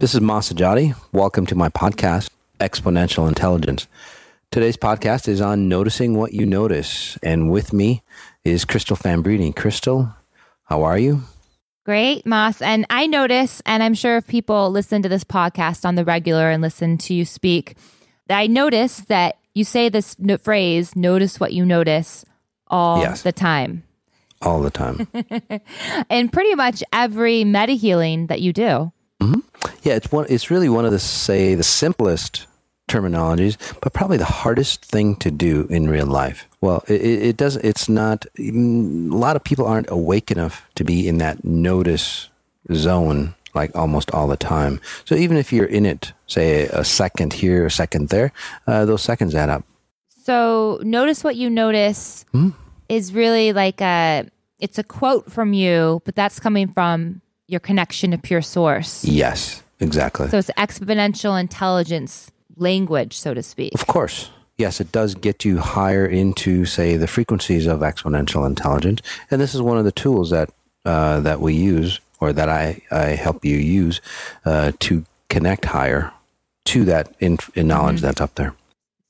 This is Masajati. Welcome to my podcast, Exponential Intelligence. Today's podcast is on noticing what you notice. And with me is Crystal Fambrini. Crystal, how are you? Great, Moss. And I notice, and I'm sure if people listen to this podcast on the regular and listen to you speak, that I notice that you say this phrase, notice what you notice, all Yes. the time. All the time. And pretty much every meta healing that you do. Yeah, it's one. It's really one of the say the simplest terminologies, but probably the hardest thing to do in real life. Well, it, it does. It's not. A lot of people aren't awake enough to be in that notice zone like almost all the time. So even if you're in it, say a second here, a second there, uh, those seconds add up. So notice what you notice Hmm? is really like a it's a quote from you, but that's coming from your connection to pure source. Yes, exactly. So it's exponential intelligence language, so to speak. Of course. Yes, it does get you higher into, say, the frequencies of exponential intelligence. And this is one of the tools that uh, that we use, or that I, I help you use, uh, to connect higher to that in, in knowledge that's up there.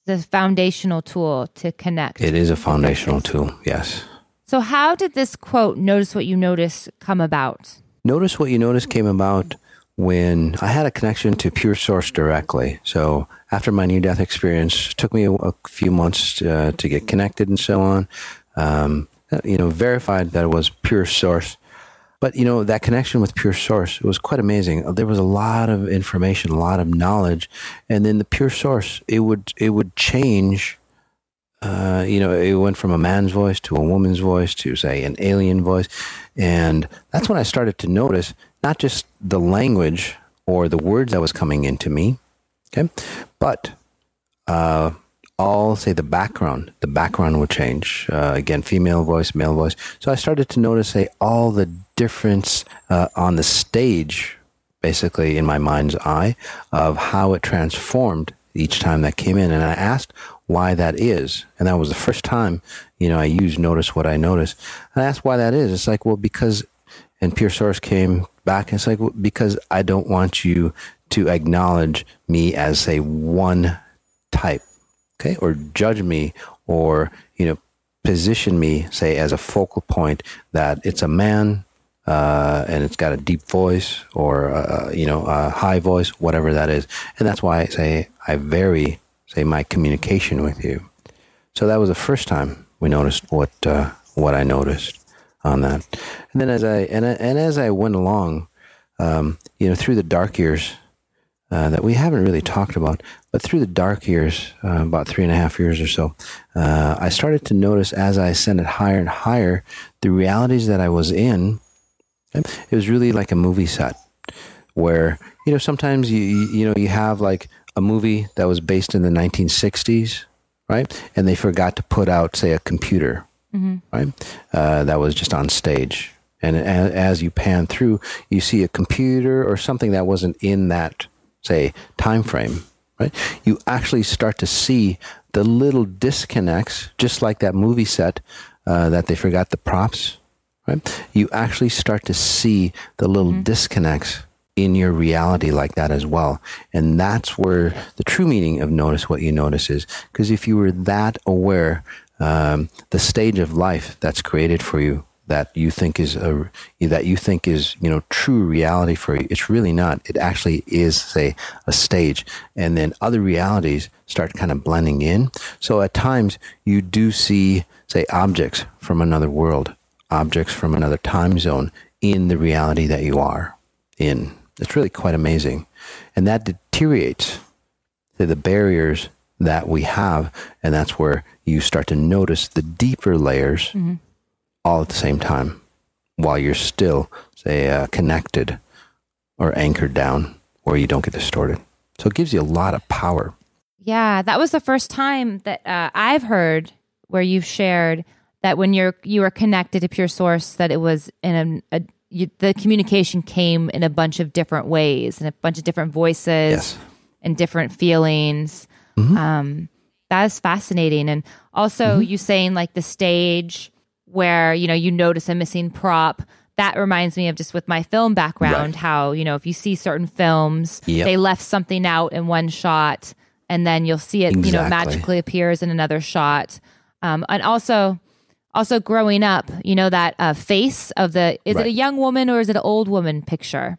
The foundational tool to connect. It is a foundational tool. Yes. So how did this quote notice what you notice come about? Notice what you notice came about when I had a connection to Pure Source directly. So after my near death experience, took me a, few months uh, to get connected and so on. Um, you know, verified that it was Pure Source. But you know that connection with Pure Source was quite amazing. There was a lot of information, a lot of knowledge, and then the Pure Source it would it would change uh, you know, it went from a man's voice to a woman's voice to, say, an alien voice. And that's when I started to notice not just the language or the words that was coming into me, okay, but uh, all, say, the background. The background would change. Uh, again, female voice, male voice. So I started to notice, say, all the difference uh, on the stage, basically in my mind's eye, of how it transformed each time that came in. And I asked why that is. And that was the first time, you know, I used notice what I noticed. And asked why that is. It's like, well, because, and Pure Source came back and it's like, well, because I don't want you to acknowledge me as, say, one type, okay, or judge me or, you know, position me, say, as a focal point that it's a man uh, and it's got a deep voice or uh, you know a high voice, whatever that is, and that's why I say I vary say my communication with you. So that was the first time we noticed what uh, what I noticed on that, and then as I and and as I went along, um, you know, through the dark years uh, that we haven't really talked about, but through the dark years, uh, about three and a half years or so, uh, I started to notice as I ascended higher and higher, the realities that I was in. It was really like a movie set, where you know sometimes you you know you have like a movie that was based in the 1960s, right? And they forgot to put out say a computer, right? Uh, that was just on stage. And as you pan through, you see a computer or something that wasn't in that say time frame, right? You actually start to see the little disconnects, just like that movie set uh, that they forgot the props, right? You actually start to see the little disconnects in your reality like that as well. And that's where the true meaning of notice what you notice is. Because if you were that aware, um, the stage of life that's created for you that you think is a that you think is you know true reality for you it's really not it actually is say a stage and then other realities start kind of blending in so at times you do see say objects from another world objects from another time zone in the reality that you are in it's really quite amazing and that deteriorates the barriers that we have and that's where you start to notice the deeper layers all at the same time while you're still, say, uh, connected or anchored down where you don't get distorted. So it gives you a lot of power. Yeah, that was the first time that uh, I've heard where you've shared that when you're you were connected to pure source, that it was in a, a you, the communication came in a bunch of different ways and a bunch of different voices Yes. and different feelings. Um, that is fascinating, and also you saying like the stage where you know you notice a missing prop that reminds me of just with my film background, Right. how, you know, if you see certain films, Yep. they left something out in one shot and then you'll see it, you know, magically appears in another shot. Um, and also, also growing up, you know, that uh, face of the, is it a young woman or is it an old woman picture?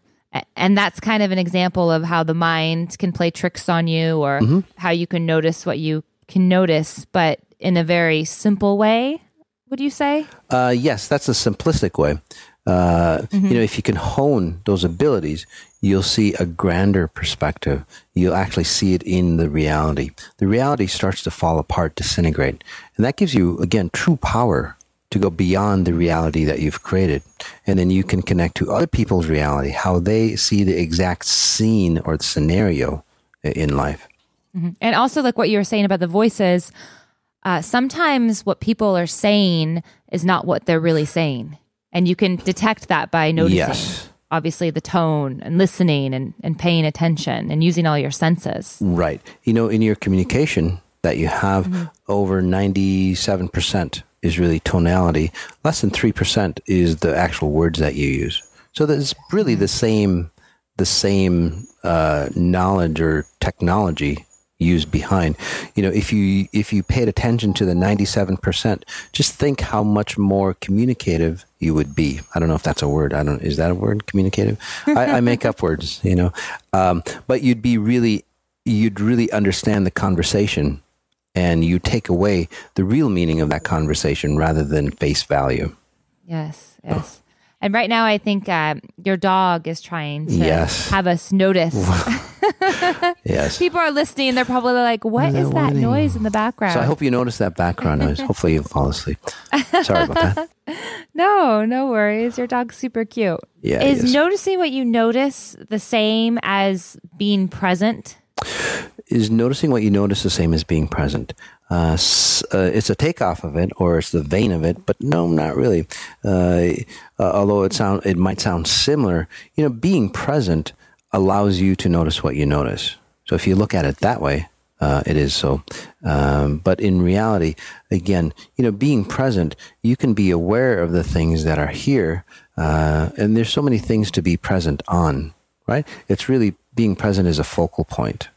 And that's kind of an example of how the mind can play tricks on you or Mm-hmm. how you can notice what you can notice, but in a very simple way, would you say? Uh, yes, that's a simplistic way. Uh, You know, if you can hone those abilities, you'll see a grander perspective. You'll actually see it in the reality. The reality starts to fall apart, disintegrate. And that gives you, again, true power to go beyond the reality that you've created. And then you can connect to other people's reality, how they see the exact scene or the scenario in life. And also, like what you were saying about the voices, uh, sometimes what people are saying is not what they're really saying. And you can detect that by noticing, Yes. Obviously, the tone and listening and, and paying attention and using all your senses. Right. You know, in your communication that you have, over 97% is really tonality. Less than 3% is the actual words that you use. So that's really the same, the same uh, knowledge or technology used behind. You know, if you if you paid attention to the 97%, just think how much more communicative you would be. I don't know if that's a word. I don't. Is that a word? Communicative. I, I make up words. You know, um, but you'd be really you'd really understand the conversation and you take away the real meaning of that conversation rather than face value. Yes, yes. And right now, I think uh, your dog is trying to Yes. have us notice. Yes. People are listening. They're probably like, "What Is is that noise in the background?" So I hope you notice that background noise. Hopefully you'll fall asleep. Sorry about that. no, no worries. Your dog's super cute. Yeah, is yes. noticing what you notice the same as being present? Is noticing what you notice the same as being present? Uh, uh, it's a takeoff of it, or it's the vein of it, but no, not really. Uh, uh, although it sound it might sound similar. You know, being present allows you to notice what you notice. So if you look at it that way, uh, it is so. Um, but in reality, again, you know, being present, you can be aware of the things that are here, uh, and there's so many things to be present on. Right? It's really being present is a focal point.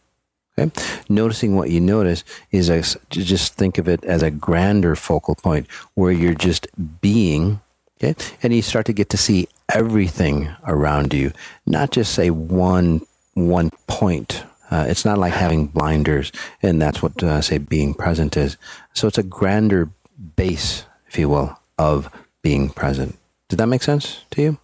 Okay? Noticing what you notice is a, just think of it as a grander focal point where you're just being, okay? And you start to get to see everything around you, not just say one one point. Uh, it's not like having blinders, and that's what uh, say being present is. So it's a grander base, if you will, of being present. Did that make sense to you?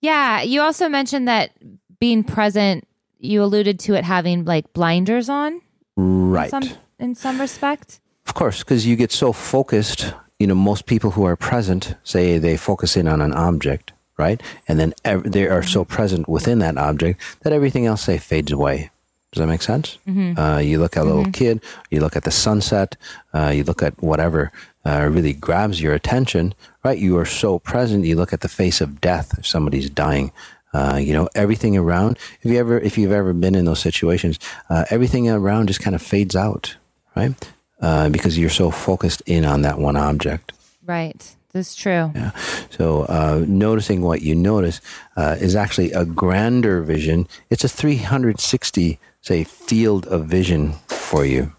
Yeah. You also mentioned that being present. You alluded to it having like blinders on, in Right. some in some respect. Of course, because you get so focused. You know, most people who are present say they focus in on an object, right? And then ev- they are so present within that object that everything else say fades away. Does that make sense? Uh, you look at a little kid, you look at the sunset, uh, you look at whatever uh, really grabs your attention, right? You are so present. You look at the face of death if somebody's dying. Uh, you know everything around. If you ever, if you've ever been in those situations, uh, everything around just kind of fades out, right? Uh, because you're so focused in on that one object. Right. That's true. Yeah. So uh, noticing what you notice uh, is actually a grander vision. It's a 360, say, field of vision for you,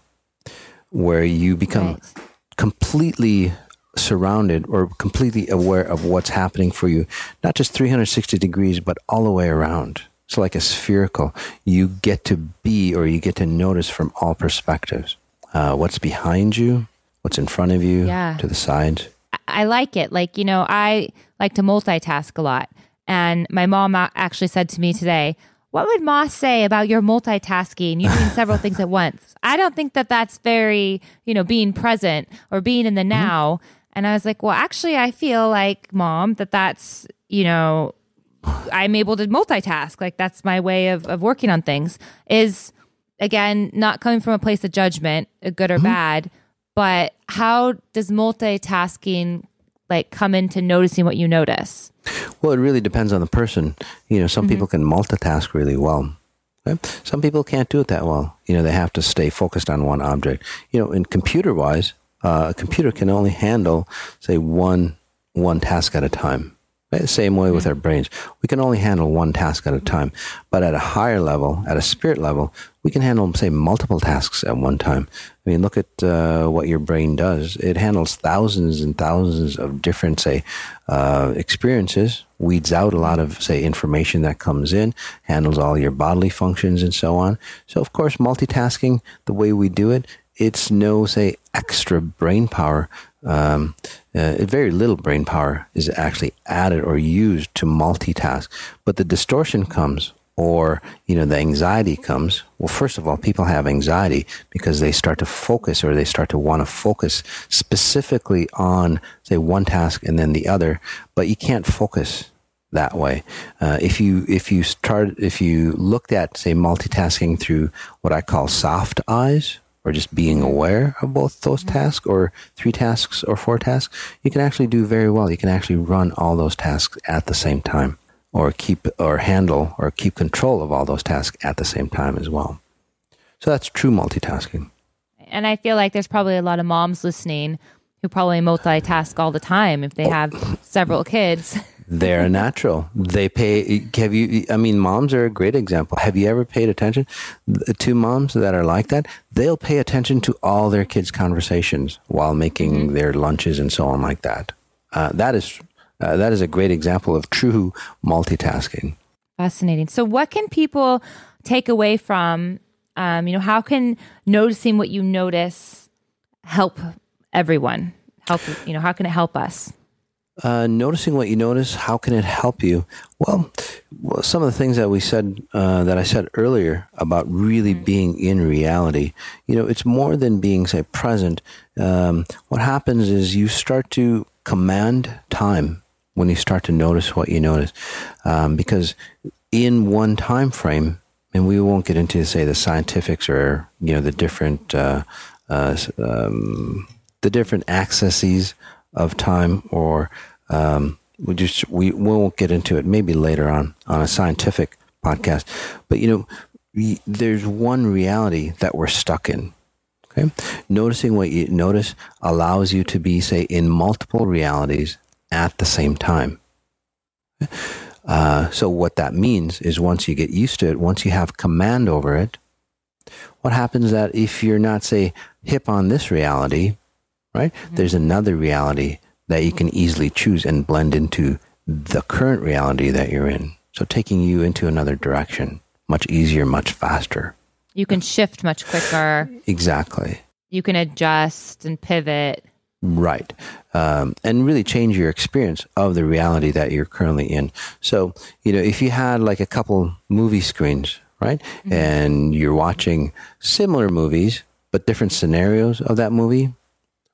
where you become Right. completely surrounded or completely aware of what's happening for you, not just 360 degrees, but all the way around. It's like a spherical. You get to be or you get to notice from all perspectives uh, what's behind you, what's in front of you, Yeah. to the sides. I like it. Like, you know, I like to multitask a lot. And my mom actually said to me today, What would Moss say about your multitasking? You doing several things at once. I don't think that that's very, you know, being present or being in the now. And I was like, Well, actually, I feel like, mom, that that's, you know, I'm able to multitask. Like, that's my way of, of working on things. Is again, not coming from a place of judgment, good or mm-hmm. bad, but how does multitasking like come into noticing what you notice? Well, it really depends on the person. You know, some mm-hmm. people can multitask really well. right? Some people can't do it that well. You know, they have to stay focused on one object. You know, in computer wise, uh, a computer can only handle, say, one one task at a time. Same way with our brains. We can only handle one task at a time. But at a higher level, at a spirit level, we can handle, say, multiple tasks at one time. I mean, look at uh, what your brain does. It handles thousands and thousands of different, say, uh, experiences, weeds out a lot of, say, information that comes in, handles all your bodily functions and so on. So, of course, multitasking, the way we do it, it's no, say, extra brain power um, uh, very little brain power is actually added or used to multitask. But the distortion comes, or you know, the anxiety comes. Well, first of all, people have anxiety because they start to focus, or they start to want to focus specifically on, say, one task and then the other. But you can't focus that way. Uh, if you if you start if you looked at say multitasking through what I call soft eyes, or just being aware of both those mm-hmm. tasks or three tasks or four tasks, you can actually do very well. You can actually run all those tasks at the same time or keep or handle or keep control of all those tasks at the same time as well. So that's true multitasking. And I feel like there's probably a lot of moms listening who probably multitask all the time if they oh. have several kids. They're natural. They pay. Have you? I mean, moms are a great example. Have you ever paid attention to moms that are like that? They'll pay attention to all their kids' conversations while making mm-hmm. their lunches and so on, like that. Uh, that is uh, that is a great example of true multitasking. Fascinating. So, what can people take away from? Um, you know, how can noticing what you notice help everyone? Help you know, how can it help us? Uh, noticing what you notice, how can it help you? Well, some of the things that we said, uh, that I said earlier about really mm-hmm. being in reality, you know, it's more than being, say, present. Um, what happens is you start to command time when you start to notice what you notice. Um, because in one time frame, and we won't get into, say, the scientifics or, you know, the different, uh, uh um, the different accesses of time or um, we just we, won't get into it maybe later on on a scientific podcast but you know we, there's one reality that we're stuck in okay noticing what you notice allows you to be say in multiple realities at the same time uh, so what that means is once you get used to it once you have command over it what happens that if you're not say hip on this reality right? Mm-hmm. There's another reality that you can easily choose and blend into the current reality that you're in. So taking you into another direction, much easier, much faster. You can shift much quicker. Exactly. You can adjust and pivot. Right. Um, and really change your experience of the reality that you're currently in. So, you know, if you had like a couple movie screens, right? Mm-hmm. And you're watching similar movies, but different scenarios of that movie,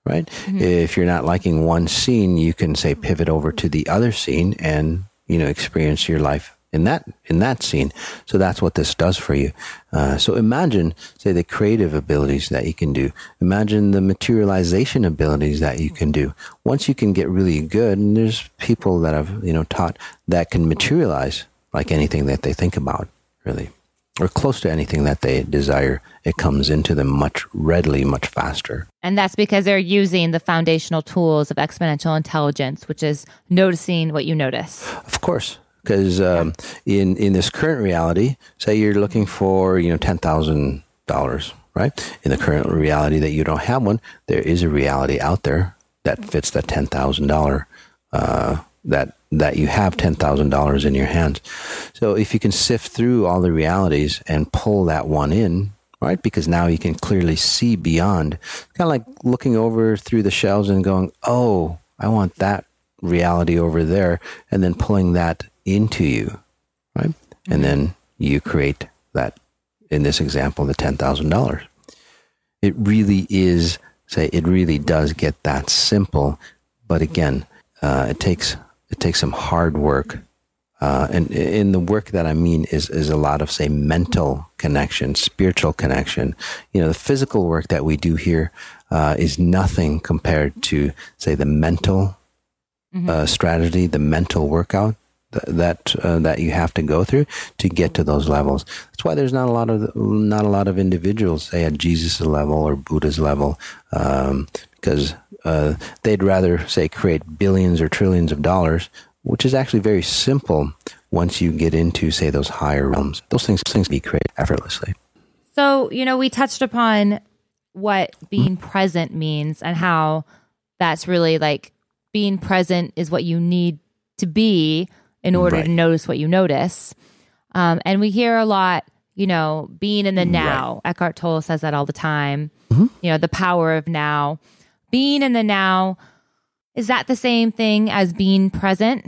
right? Mm-hmm. If you're not liking one scene, you can say pivot over to the other scene and you know experience your life in that in that scene. So that's what this does for you. Uh, so imagine, say, the creative abilities that you can do. Imagine the materialization abilities that you can do. Once you can get really good, and there's people that have you know taught that can materialize like anything that they think about, really or close to anything that they desire, it comes into them much readily, much faster. And that's because they're using the foundational tools of exponential intelligence, which is noticing what you notice. Of course. Because um, in, in this current reality, say you're looking for, you know, $10,000, right? In the current reality that you don't have one, there is a reality out there that fits that $10,000 uh, that that you have $10,000 in your hands. So if you can sift through all the realities and pull that one in, right? Because now you can clearly see beyond, kind of like looking over through the shelves and going, "Oh, I want that reality over there," and then pulling that into you, right? Mm-hmm. And then you create that in this example the $10,000. It really is say it really does get that simple, but again, uh, it takes it takes some hard work. Uh, and in the work that I mean is is a lot of say mental connection, spiritual connection. You know, the physical work that we do here uh, is nothing compared to say the mental mm-hmm. uh, strategy, the mental workout th- that uh, that you have to go through to get to those levels. That's why there's not a lot of not a lot of individuals say at Jesus' level or Buddha's level um, because uh, they'd rather say create billions or trillions of dollars which is actually very simple once you get into, say, those higher realms. Those things, things be created effortlessly. So, you know, we touched upon what being mm-hmm. present means and how that's really like being present is what you need to be in order right. to notice what you notice. Um, and we hear a lot, you know, being in the now. Right. Eckhart Tolle says that all the time. Mm-hmm. You know, the power of now. Being in the now, is that the same thing as being present?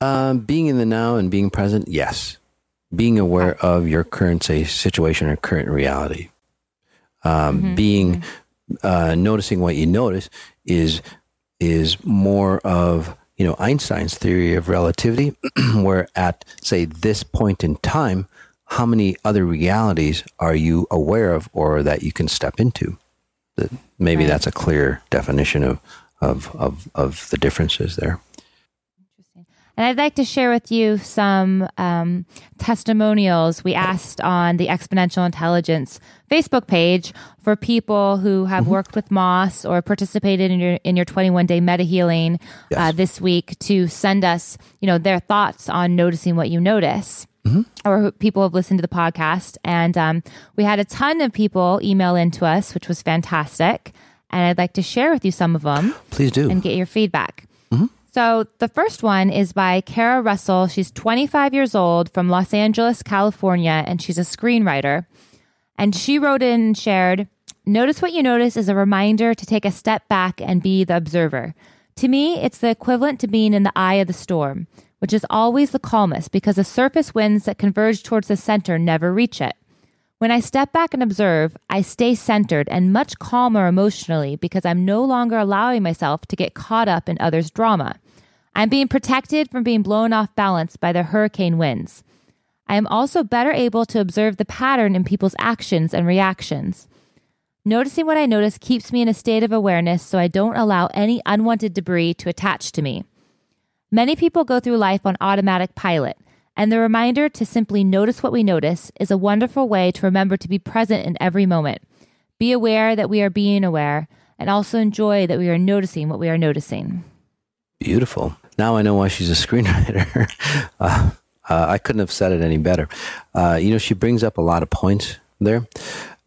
Um, being in the now and being present, yes. Being aware of your current say situation or current reality. Um, mm-hmm. Being mm-hmm. uh, noticing what you notice is is more of you know Einstein's theory of relativity, where at say this point in time, how many other realities are you aware of or that you can step into? Maybe right. that's a clear definition of, of of of the differences there. And I'd like to share with you some um, testimonials we asked on the Exponential Intelligence Facebook page for people who have mm-hmm. worked with Moss or participated in your in your 21 day meta healing yes. uh, this week to send us, you know, their thoughts on noticing what you notice. Mm-hmm. Or people have listened to the podcast, and um, we had a ton of people email into us, which was fantastic. And I'd like to share with you some of them. Please do, and get your feedback. Mm-hmm. So the first one is by Kara Russell. She's 25 years old from Los Angeles, California, and she's a screenwriter. And she wrote in and shared, Notice what you notice is a reminder to take a step back and be the observer. To me, it's the equivalent to being in the eye of the storm, which is always the calmest because the surface winds that converge towards the center never reach it. When I step back and observe, I stay centered and much calmer emotionally because I'm no longer allowing myself to get caught up in others' drama. I'm being protected from being blown off balance by the hurricane winds. I am also better able to observe the pattern in people's actions and reactions. Noticing what I notice keeps me in a state of awareness so I don't allow any unwanted debris to attach to me. Many people go through life on automatic pilot, and the reminder to simply notice what we notice is a wonderful way to remember to be present in every moment. Be aware that we are being aware, and also enjoy that we are noticing what we are noticing. Beautiful. Now I know why she's a screenwriter. uh, uh, I couldn't have said it any better. Uh, you know, she brings up a lot of points there.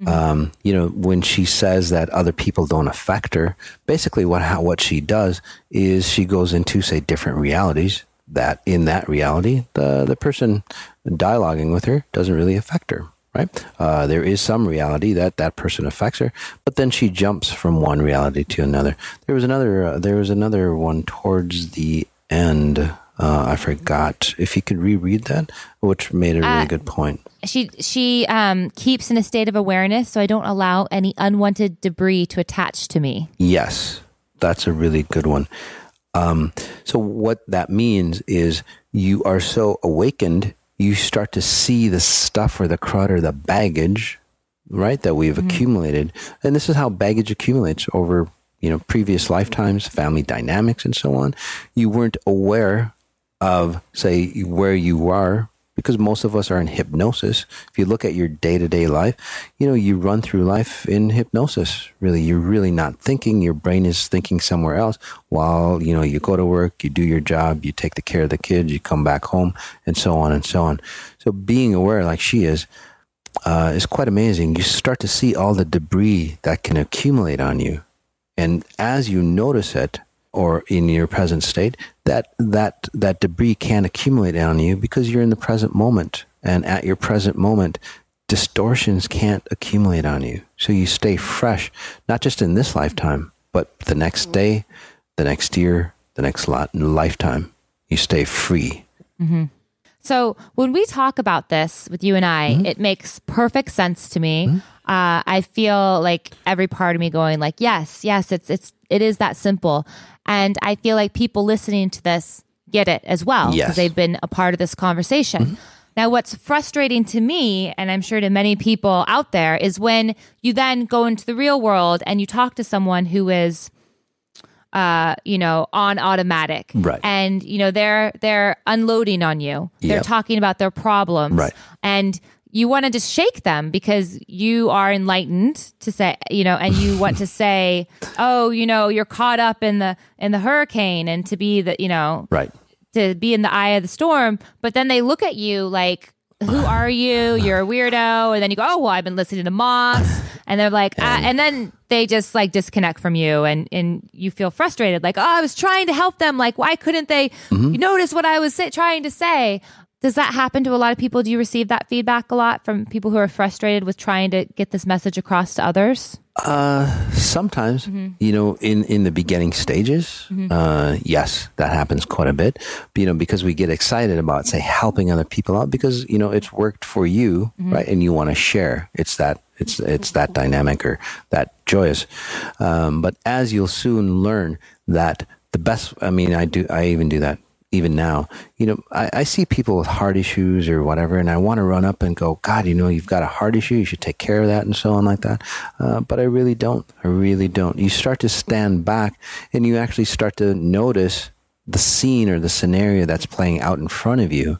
Mm-hmm. Um, you know, when she says that other people don't affect her, basically what how, what she does is she goes into say different realities. That in that reality, the the person dialoguing with her doesn't really affect her right? Uh, there is some reality that that person affects her, but then she jumps from one reality to another. There was another. Uh, there was another one towards the end. Uh, I forgot if you could reread that, which made a really uh, good point. She she um, keeps in a state of awareness, so I don't allow any unwanted debris to attach to me. Yes, that's a really good one. Um, so what that means is you are so awakened you start to see the stuff or the crud or the baggage, right, that we've mm-hmm. accumulated. And this is how baggage accumulates over, you know, previous lifetimes, family dynamics, and so on. You weren't aware of, say, where you are because most of us are in hypnosis. If you look at your day to day life, you know, you run through life in hypnosis. Really, you're really not thinking. Your brain is thinking somewhere else while, you know, you go to work, you do your job, you take the care of the kids, you come back home, and so on and so on. So being aware, like she is, uh, is quite amazing. You start to see all the debris that can accumulate on you. And as you notice it, or in your present state, that that that debris can't accumulate on you because you're in the present moment, and at your present moment, distortions can't accumulate on you. So you stay fresh, not just in this lifetime, but the next day, the next year, the next lot, in lifetime. You stay free. Mm-hmm. So when we talk about this with you and I, mm-hmm. it makes perfect sense to me. Mm-hmm. Uh, I feel like every part of me going like, yes, yes, it's it's it is that simple. And I feel like people listening to this get it as well because yes. they've been a part of this conversation. Mm-hmm. Now, what's frustrating to me, and I'm sure to many people out there, is when you then go into the real world and you talk to someone who is, uh, you know, on automatic, right? And you know they're they're unloading on you. They're yep. talking about their problems, right? And you want to just shake them because you are enlightened to say, you know, and you want to say, oh, you know, you're caught up in the in the hurricane, and to be the, you know, right, to be in the eye of the storm, but then they look at you like, who are you? You're a weirdo. And then you go, oh, well, I've been listening to Moss. And they're like, ah, and then they just like disconnect from you and, and you feel frustrated. Like, oh, I was trying to help them. Like, why couldn't they notice what I was trying to say? Does that happen to a lot of people? Do you receive that feedback a lot from people who are frustrated with trying to get this message across to others? Uh, sometimes, you know, in, in the beginning stages, uh, yes, that happens quite a bit. But, you know, because we get excited about, say, helping other people out because, you know, it's worked for you, right? And you want to share. It's that, it's, it's that dynamic or that joyous. Um, but as you'll soon learn that the best, I mean, I do, I even do that even now, you know, I, I see people with heart issues or whatever, and I want to run up and go, God, you know, you've got a heart issue. You should take care of that and so on like that. Uh, but I really don't. I really don't. You start to stand back and you actually start to notice the scene or the scenario that's playing out in front of you.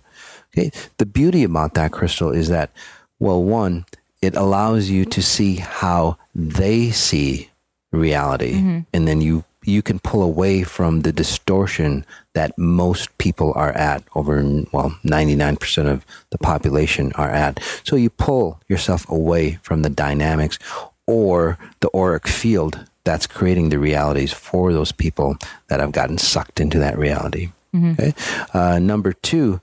Okay. The beauty about that, Crystal, is that, well, one, it allows you to see how they see reality. And then you you can pull away from the distortion that most people are at over well 99% of the population are at. So you pull yourself away from the dynamics or the auric field that's creating the realities for those people that have gotten sucked into that reality. Okay? Uh, number two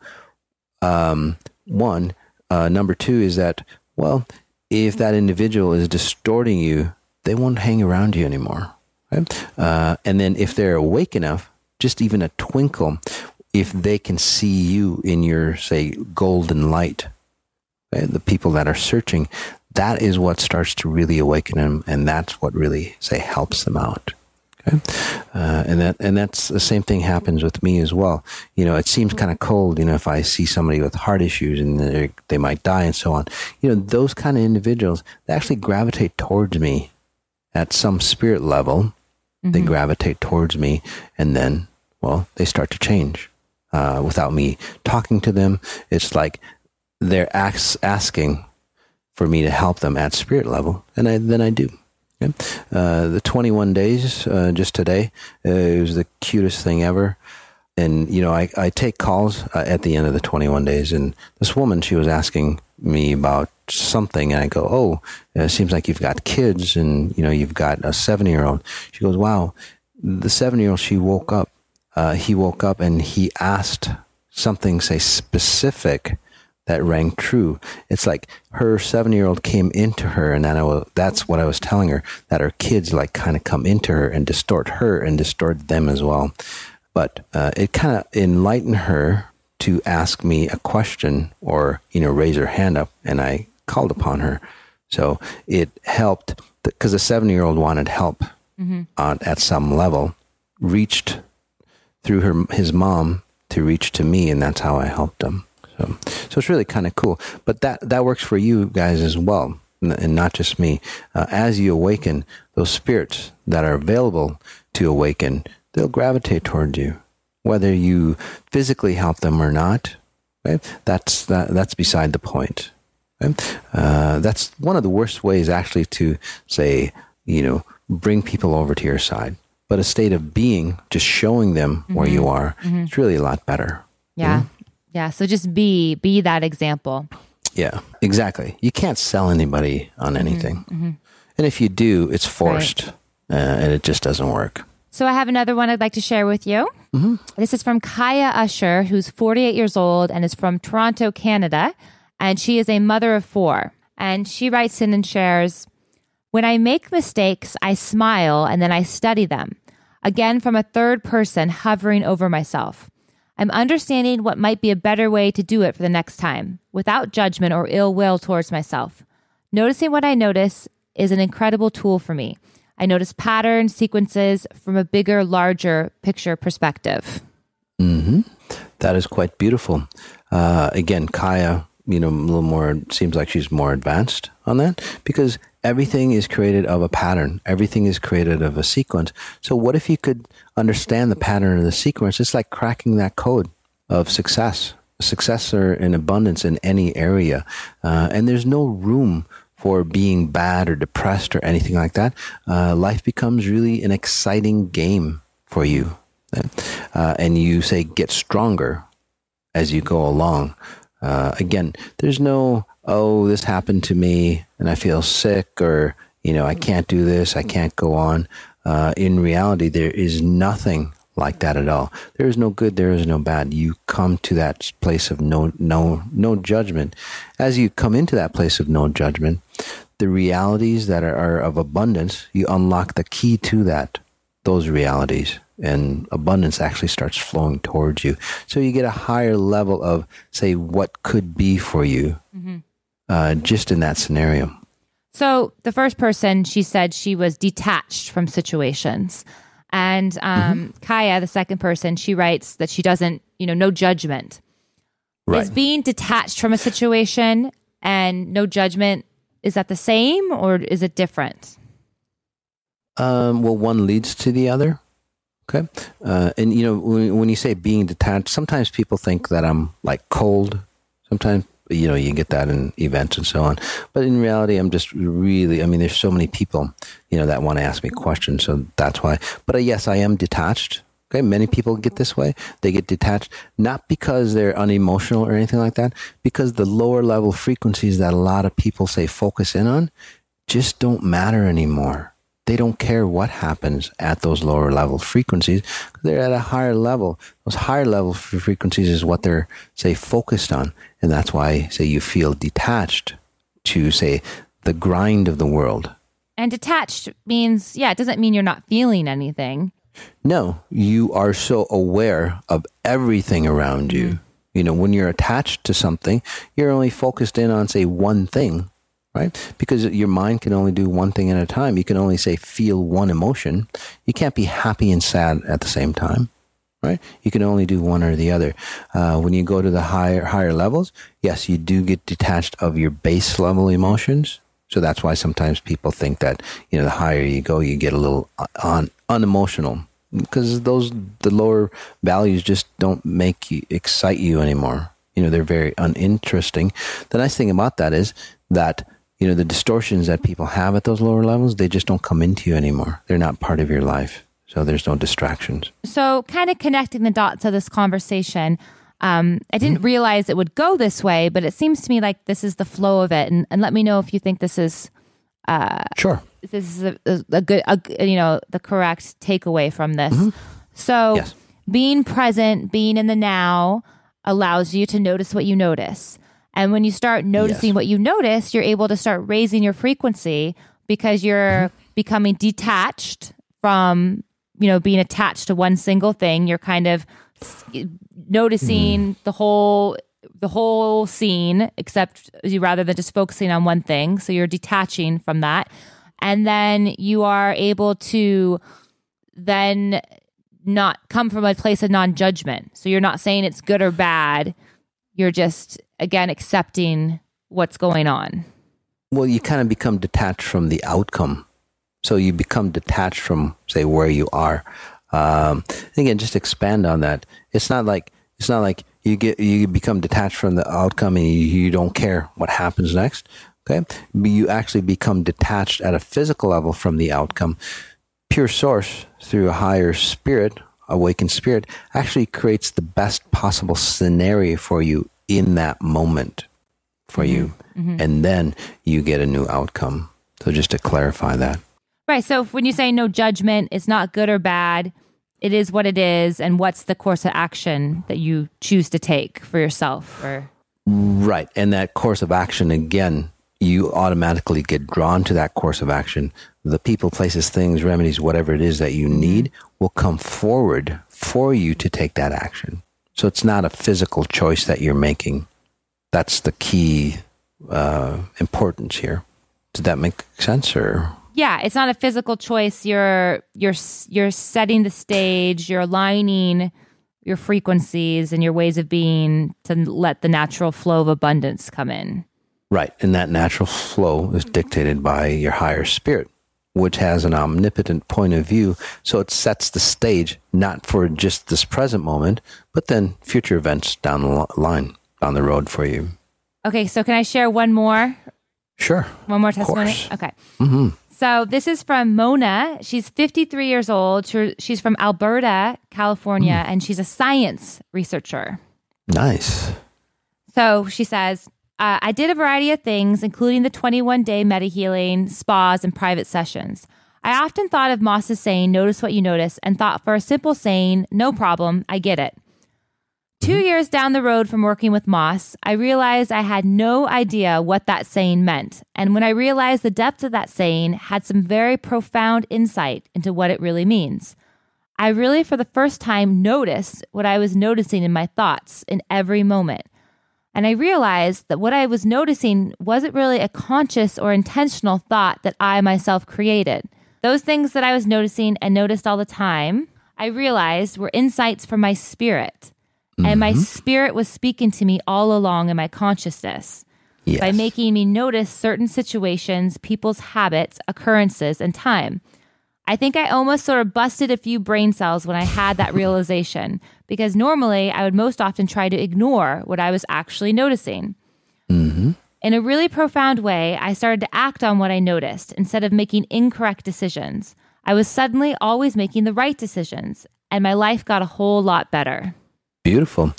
um, one uh, number two is that well if that individual is distorting you they won't hang around you anymore. Right? Uh, and then if they're awake enough, just even a twinkle, if they can see you in your, say, golden light, right? the people that are searching, that is what starts to really awaken them. And that's what really, say, helps them out. Okay? Uh, and that and that's the same thing happens with me as well. You know, it seems kind of cold. You know, if I see somebody with heart issues and they they might die and so on. You know, those kind of individuals they actually gravitate towards me at some spirit level. They gravitate towards me, and then well, they start to change uh, without me talking to them. It's like they're asking for me to help them at spirit level, and I, then I do. Okay? Uh, the 21 days uh, just today, uh, it was the cutest thing ever. And, you know, I, I take calls uh, at the end of the 21 days. And this woman, she was asking me about something. And I go, Oh, it seems like you've got kids and, you know, you've got a seven year old. She goes, Wow. The seven year old, she woke up. Uh, he woke up and he asked something, say, specific that rang true. It's like her seven year old came into her, and then I was, that's what I was telling her that her kids like kind of come into her and distort her and distort them as well. But uh, it kind of enlightened her to ask me a question or you know raise her hand up, and I called upon her. So it helped because the seven year old wanted help on, at some level, reached through her his mom to reach to me, and that's how I helped him. So, so it's really kind of cool. But that that works for you guys as well, and not just me. Uh, as you awaken, those spirits that are available to awaken, they'll gravitate towards you, whether you physically help them or not. Right? That's that, that's beside the point. Right? Uh, that's one of the worst ways, actually, to say, you know, bring people over to your side. But a state of being, just showing them where you mm-hmm. are, mm-hmm. it's really a lot better. Yeah. Yeah. So just be be that example. Yeah, exactly. You can't sell anybody on mm-hmm. anything. And if you do, it's forced uh, and it just doesn't work. So I have another one I'd like to share with you. This is from Kaya Usher, who's 48 years old and is from Toronto, Canada. And she is a mother of four. And she writes in and shares When I make mistakes, I smile and then I study them. Again, from a third person hovering over myself. I'm understanding what might be a better way to do it for the next time without judgment or ill will towards myself. Noticing what I notice is an incredible tool for me. I notice patterns, sequences from a bigger, larger picture perspective. Hmm, That is quite beautiful. Uh, again, Kaya, you know, a little more, seems like she's more advanced on that because everything is created of a pattern. Everything is created of a sequence. So, what if you could understand the pattern of the sequence? It's like cracking that code of success, success or in abundance in any area. Uh, and there's no room for being bad or depressed or anything like that. Uh, life becomes really an exciting game for you. uh, and you say get stronger as you go along. Uh, again, there's no oh this happened to me and I feel sick or you know I can't do this, I can't go on. Uh, in reality, there is nothing like that at all. There is no good, there is no bad. You come to that place of no no no judgment. As you come into that place of no judgment, the realities that are, are of abundance, you unlock the key to that those realities and abundance actually starts flowing towards you. So you get a higher level of, say, what could be for you. Uh, just in that scenario. So the first person, she said she was detached from situations. And um, mm-hmm. Kaya, the second person, she writes that she doesn't, you know, no judgment. Right. Is being detached from a situation and no judgment, is that the same or is it different? Um, well, one leads to the other. Okay. Uh, and, you know, when, when you say being detached, sometimes people think that I'm like cold. Sometimes, you know, you get that in events and so on. But in reality, I'm just really, I mean, there's so many people, you know, that want to ask me questions. So that's why. But uh, yes, I am detached. Okay. Many people get this way. They get detached, not because they're unemotional or anything like that, because the lower level frequencies that a lot of people say focus in on just don't matter anymore they don't care what happens at those lower level frequencies. They're at a higher level. Those higher level frequencies is what they're, say, focused on. And that's why, say, you feel detached to, say, the grind of the world. And detached means, yeah, it doesn't mean you're not feeling anything. No, you are so aware of everything around you. Mm-hmm. You know, when you're attached to something, you're only focused in on, say, one thing right? Because your mind can only do one thing at a time. You can only say feel one emotion. You can't be happy and sad at the same time, right? You can only do one or the other. Uh, when you go to the higher higher levels, yes, you do get detached of your base level emotions. So that's why sometimes people think that you know the higher you go, you get a little un- unemotional because those the lower values just don't make you excite you anymore. You know they're very uninteresting. The nice thing about that is that you know, the distortions that people have at those lower levels, they just don't come into you anymore. They're not part of your life. So there's no distractions. So, kind of connecting the dots of this conversation, um, I didn't mm-hmm. realize it would go this way, but it seems to me like this is the flow of it. And, and let me know if you think this is. Uh, sure. This is a, a good, a, you know, the correct takeaway from this. Mm-hmm. So, yes. being present, being in the now allows you to notice what you notice. And when you start noticing yes. what you notice, you're able to start raising your frequency because you're becoming detached from, you know, being attached to one single thing. You're kind of noticing mm. the whole the whole scene except you rather than just focusing on one thing. So you're detaching from that. And then you are able to then not come from a place of non-judgment. So you're not saying it's good or bad. You're just again accepting what's going on. Well, you kind of become detached from the outcome. So you become detached from, say, where you are. Um, again, just expand on that. It's not like it's not like you get you become detached from the outcome and you, you don't care what happens next. Okay, you actually become detached at a physical level from the outcome. Pure source through a higher spirit, awakened spirit, actually creates the best possible scenario for you in that moment for mm-hmm. you. Mm-hmm. And then you get a new outcome. So just to clarify that. Right. So when you say no judgment, it's not good or bad. It is what it is. And what's the course of action that you choose to take for yourself or Right. And that course of action again, you automatically get drawn to that course of action. The people, places, things, remedies, whatever it is that you mm-hmm. need will come forward for you to take that action. So it's not a physical choice that you're making. That's the key uh, importance here. Did that make sense, or? Yeah, it's not a physical choice. You're you're you're setting the stage. You're aligning your frequencies and your ways of being to let the natural flow of abundance come in. Right, and that natural flow is dictated by your higher spirit which has an omnipotent point of view. So it sets the stage not for just this present moment, but then future events down the line, down the road for you. Okay, so can I share one more? Sure. One more testimony? Okay. Mm-hmm. So this is from Mona. She's 53 years old. She's from Alberta, California, mm. and she's a science researcher. Nice. So she says, uh, I did a variety of things, including the 21 day meta healing, spas, and private sessions. I often thought of Mas's saying, notice what you notice, and thought for a simple saying, no problem, I get it. Two mm-hmm. years down the road from working with Mas, I realized I had no idea what that saying meant. And when I realized the depth of that saying had some very profound insight into what it really means. I really, for the first time, noticed what I was noticing in my thoughts in every moment. And I realized that what I was noticing wasn't really a conscious or intentional thought that I myself created. Those things that I was noticing and noticed all the time, I realized were insights from my spirit. Mm-hmm. And my mm-hmm. spirit was speaking to me all along in my consciousness yes. by making me notice certain situations, people's habits, occurrences, and time. I think I almost sort of busted a few brain cells when I had that realization because normally I would most often try to ignore what I was actually noticing. Mm-hmm. In a really profound way, I started to act on what I noticed instead of making incorrect decisions. I was suddenly always making the right decisions, and my life got a whole lot better. Beautiful.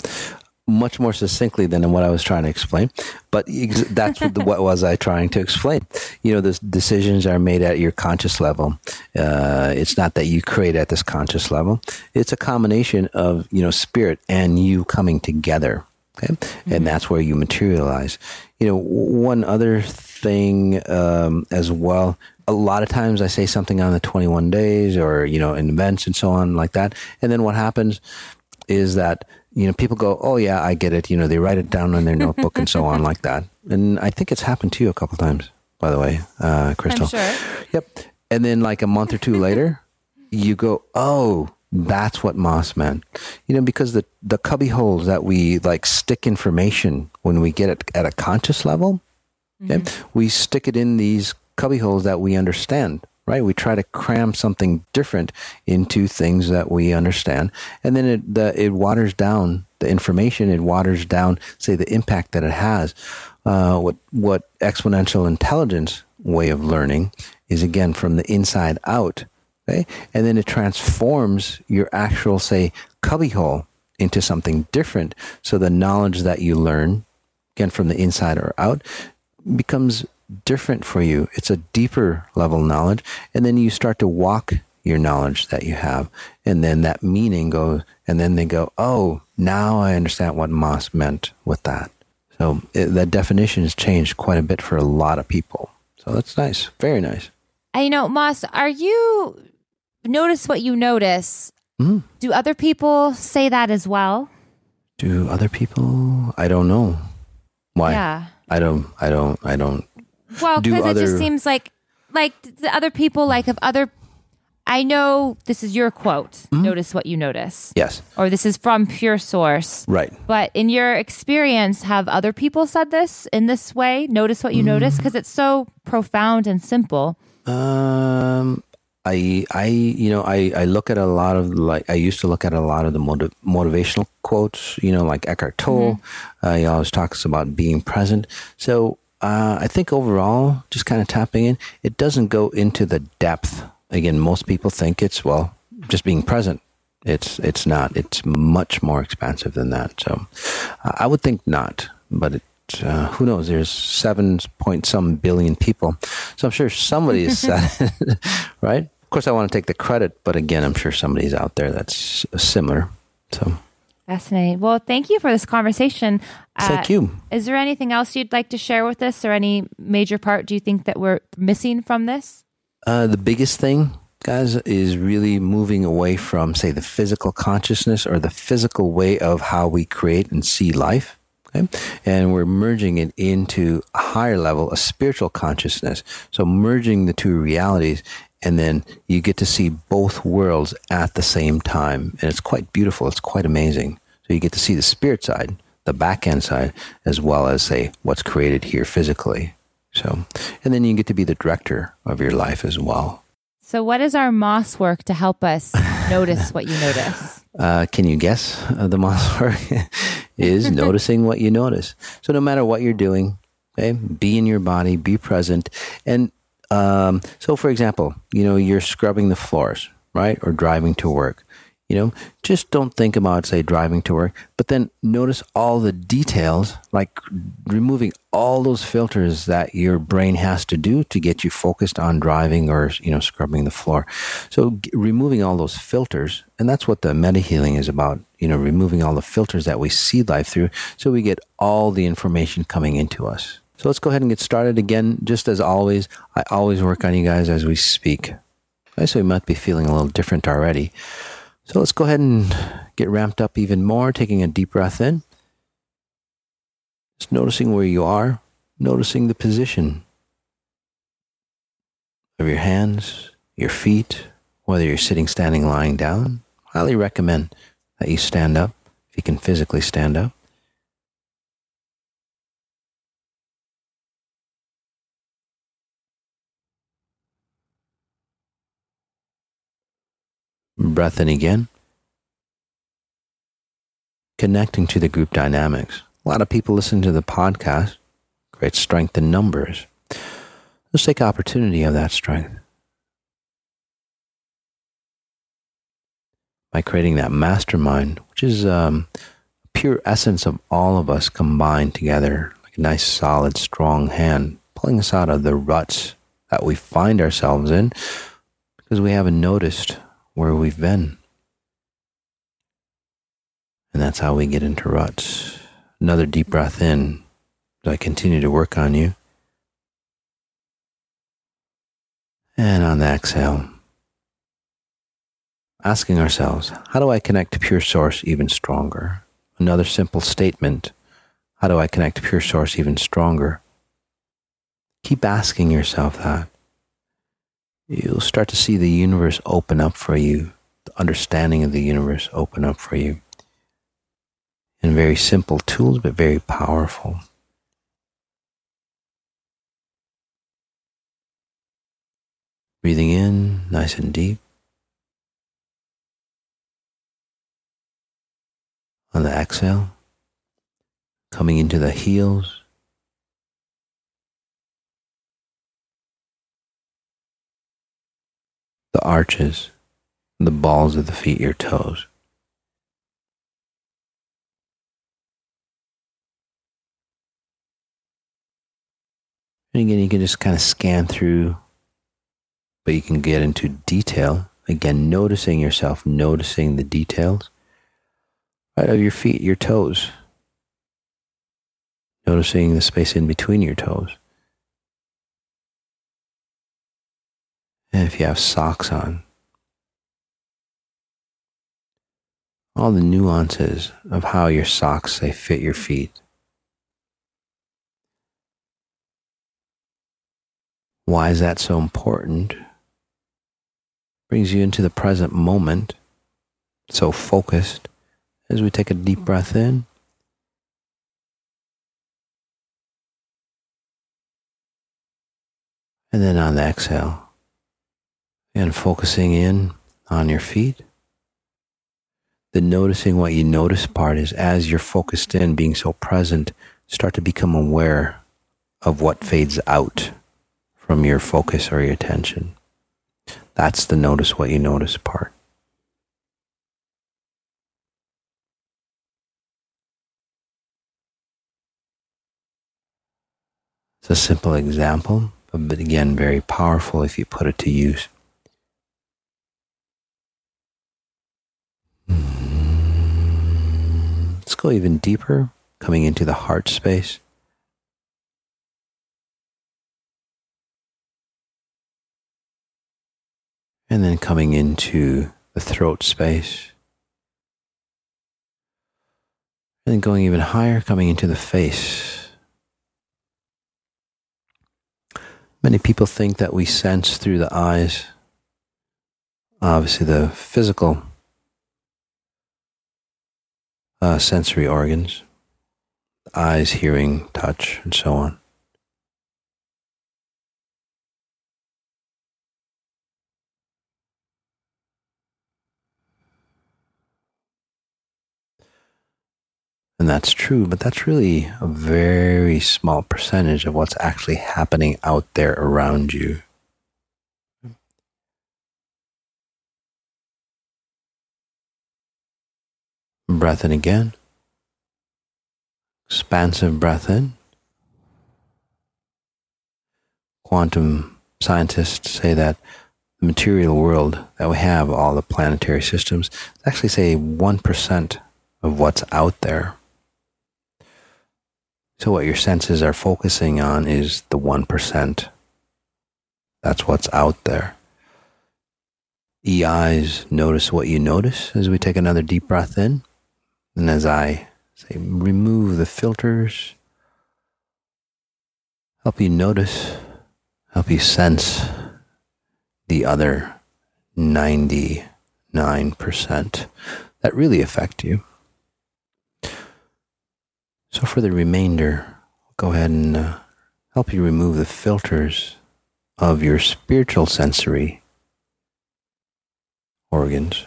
Much more succinctly than what I was trying to explain, but that's what, what was I trying to explain. You know, the decisions are made at your conscious level. Uh, it's not that you create at this conscious level. It's a combination of you know spirit and you coming together. Okay, mm-hmm. and that's where you materialize you know, one other thing um, as well. A lot of times I say something on the 21 days or, you know, in events and so on like that. And then what happens is that, you know, people go, oh, yeah, I get it. You know, they write it down in their notebook and so on like that. And I think it's happened to you a couple times, by the way, uh, Crystal. Sure. Yep. And then like a month or two later, you go, oh, that's what Mas meant. You know, because the, the cubby holes that we like stick information when we get it at a conscious level, mm-hmm. okay, we stick it in these cubby holes that we understand, right? We try to cram something different into things that we understand. And then it, the, it waters down the information. It waters down, say, the impact that it has. Uh, what, what exponential intelligence way of learning is again from the inside out Okay? And then it transforms your actual, say, cubbyhole into something different. So the knowledge that you learn, again, from the inside or out, becomes different for you. It's a deeper level knowledge. And then you start to walk your knowledge that you have. And then that meaning goes, and then they go, oh, now I understand what Mas meant with that. So it, that definition has changed quite a bit for a lot of people. So that's nice. Very nice. And you know, Mas, are you notice what you notice. Mm. Do other people say that as well? Do other people? I don't know. Why? Yeah. I don't. I don't. I don't. Well, because other... it just seems like like the other people like of other. I know this is your quote. Mm-hmm. Notice what you notice. Yes. Or this is from pure source. Right. But in your experience, have other people said this in this way? Notice what you mm. notice because it's so profound and simple. Um, I, I, you know, I, I look at a lot of like I used to look at a lot of the motiv- motivational quotes, you know, like Eckhart Tolle. Mm-hmm. Uh, he always talks about being present. So uh, I think overall, just kind of tapping in, it doesn't go into the depth. Again, most people think it's well, just being present. It's it's not. It's much more expansive than that. So uh, I would think not, but it, uh, who knows? There's seven point some billion people, so I'm sure somebody has said, right? Of course, I want to take the credit, but again, I'm sure somebody's out there that's similar. So fascinating. Well, thank you for this conversation. Thank uh, you. Is there anything else you'd like to share with us, or any major part do you think that we're missing from this? Uh, the biggest thing, guys, is really moving away from, say, the physical consciousness or the physical way of how we create and see life. Okay? And we're merging it into a higher level, a spiritual consciousness. So merging the two realities and then you get to see both worlds at the same time. And it's quite beautiful. It's quite amazing. So you get to see the spirit side, the back end side, as well as say what's created here physically. So, and then you get to be the director of your life as well. So, what is our moss work to help us notice what you notice? Uh, can you guess uh, the moss work is noticing what you notice. So, no matter what you're doing, okay, be in your body, be present, and Um, so, for example, you know, you're scrubbing the floors, right? Or driving to work. You know, just don't think about, say, driving to work, but then notice all the details, like removing all those filters that your brain has to do to get you focused on driving or, you know, scrubbing the floor. So, g- removing all those filters, and that's what the meta healing is about, you know, removing all the filters that we see life through so we get all the information coming into us. So, let's go ahead and get started again. Just as always, I always work on you guys as we speak. So, you might be feeling a little different already. So let's go ahead and get ramped up even more, taking a deep breath in. Just noticing where you are, noticing the position of your hands, your feet, whether you're sitting, standing, lying down. Highly recommend that you stand up if you can physically stand up. Breath in again. Connecting to the group dynamics. A lot of people listen to the podcast. Great strength in numbers. Let's take opportunity of that strength. By creating that mastermind, which is um, pure essence of all of us combined together, like a nice, solid, strong hand, pulling us out of the ruts that we find ourselves in because we haven't noticed where we've been. And that's how we get into ruts. Another deep breath in as I continue to work on you. And on the exhale, asking ourselves, how do I connect to pure source even stronger? Another simple statement. How do I connect to pure source even stronger? Keep asking yourself that. You'll start to see the universe open up for you, the understanding of the universe open up for you. And very simple tools, but very powerful. Breathing in nice and deep. On the exhale, coming into the heels. The arches, the balls of the feet, your toes. And again, you can just kind of scan through, but you can get into detail. Again, noticing yourself, noticing the details right of your feet, your toes. Noticing the space in between your toes. And if you have socks on, all the nuances of how your socks they fit your feet. Why is that so important? Brings you into the present moment, so focused as we take a deep breath in. And then on the exhale, and focusing in on your feet. The noticing what you notice part is as you're focused in, being so present, start to become aware of what fades out from your focus or your attention. That's the notice what you notice part. It's a simple example, but again, very powerful if you put it to use. Let's go even deeper, coming into the heart space. And then coming into the throat space. And then going even higher, coming into the face. Many people think that we sense through the eyes, obviously, the physical uh, sensory organs eyes, hearing, touch, and so on. And that's true, but that's really a very small percentage of what's actually happening out there around you. Breath in again. Expansive breath in. Quantum scientists say that the material world that we have, all the planetary systems, actually say 1% of what's out there. So, what your senses are focusing on is the 1%. That's what's out there. EIs notice what you notice as we take another deep breath in. And as I say, remove the filters, help you notice, help you sense the other 99% that really affect you. So, for the remainder, I'll go ahead and uh, help you remove the filters of your spiritual sensory organs.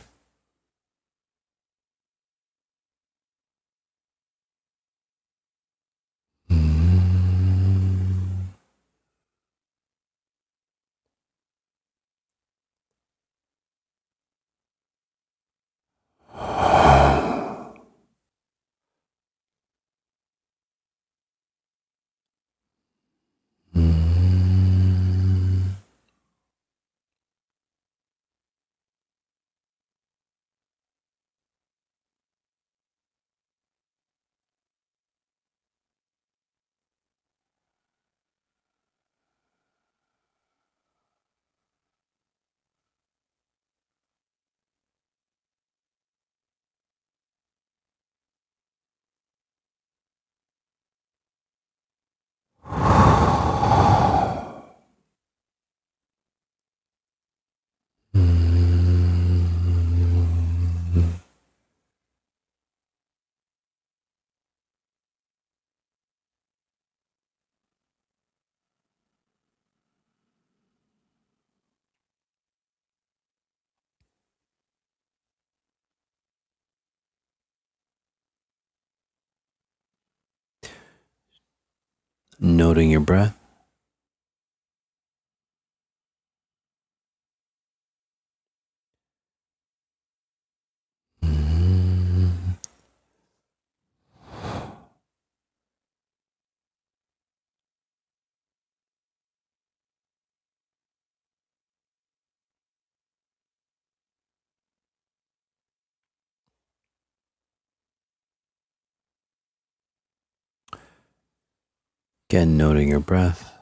Noting your breath. Again, noting your breath.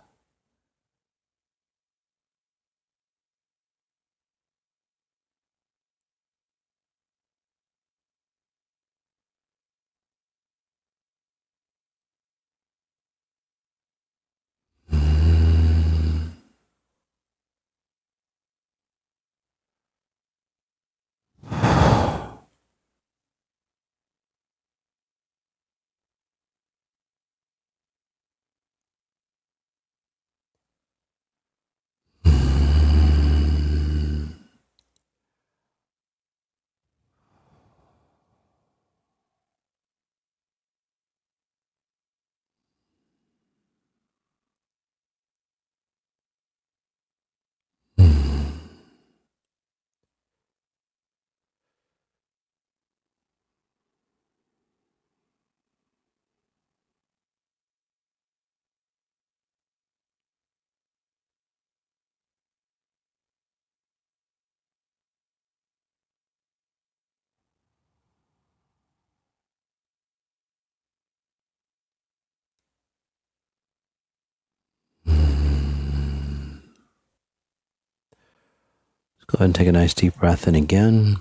Go ahead and take a nice deep breath in again.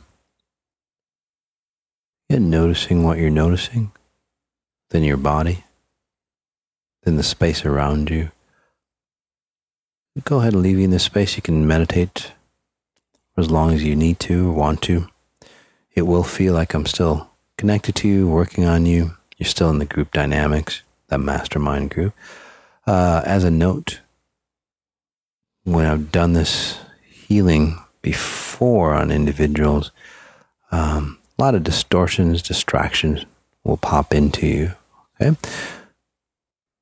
And noticing what you're noticing, then your body, then the space around you. Go ahead and leave you in this space. You can meditate for as long as you need to or want to. It will feel like I'm still connected to you, working on you. You're still in the group dynamics, that mastermind group. Uh, as a note, when I've done this healing before on individuals, um, a lot of distortions, distractions will pop into you. Okay.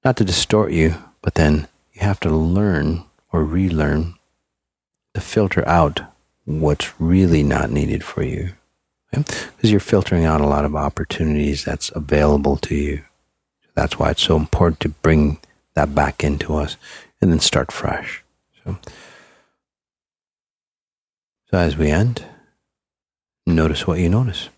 Not to distort you, but then you have to learn or relearn to filter out what's really not needed for you. Because you're filtering out a lot of opportunities that's available to you. That's why it's so important to bring that back into us and then start fresh. So, so as we end, notice what you notice.